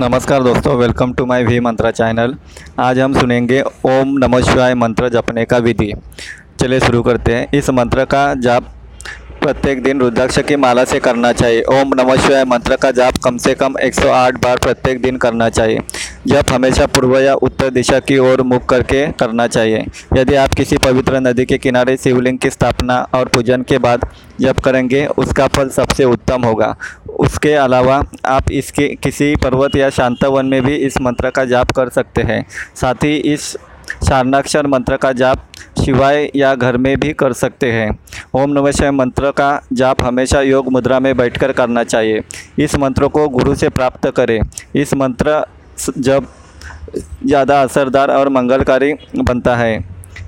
नमस्कार दोस्तों welcome to my V Mantra channel आज हम सुनेंगे ओम नमः शिवाय मंत्र जपने का विधि। चलिए शुरू करते हैं। इस मंत्र का जाप प्रत्येक दिन रुद्राक्ष की माला से करना चाहिए। ओम नमः शिवाय मंत्र का जाप कम से कम 108 बार प्रत्येक दिन करना चाहिए। जप हमेशा पूर्व या उत्तर दिशा की ओर मुख करके करना चाहिए। यदि आप किसी पवित्र नदी के किनारे शिवलिंग की स्थापना और पूजन के बाद जप करेंगे, उसका फल सबसे उत्तम होगा। उसके अलावा आप इसके किसी पर्वत या शांत वन में भी इस मंत्र का जाप कर सकते हैं। साथ ही इस शारणाक्षर मंत्र का जाप शिवाय या घर में भी कर सकते हैं। ओम नमः शिवाय मंत्र का जाप हमेशा योग मुद्रा में बैठकर करना चाहिए। इस मंत्र को गुरु से प्राप्त करें। इस मंत्र जब ज़्यादा असरदार और मंगलकारी बनता है।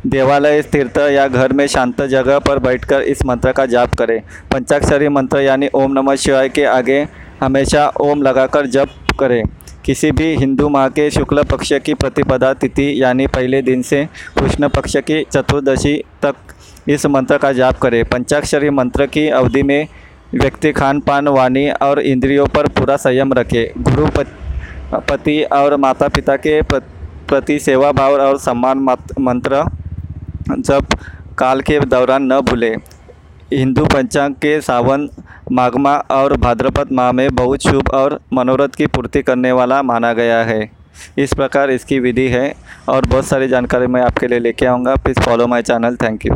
देवालय तीर्थ या घर में शांत जगह पर बैठकर इस मंत्र का जाप करें। पंचाक्षरी मंत्र यानी ओम नमः शिवाय के आगे हमेशा ओम लगाकर जप करें। किसी भी हिंदू माह के शुक्ल पक्ष की प्रतिपदा तिथि यानी पहले दिन से कृष्ण पक्ष की चतुर्दशी तक इस मंत्र का जाप करें। पंचाक्षरी मंत्र की अवधि में व्यक्ति खान पान, वाणी और इंद्रियों पर पूरा संयम रखे। गुरु पत- और माता पिता के प्रति सेवा भाव और सम्मान मत- मंत्र जब काल के दौरान न भूले, हिंदू पंचांग के सावन, माघमा और भाद्रपद माह में बहुत शुभ और मनोरथ की पूर्ति करने वाला माना गया है। इस प्रकार इसकी विधि है और बहुत सारी जानकारी मैं आपके लिए लेके आऊँगा। Please follow my channel thank you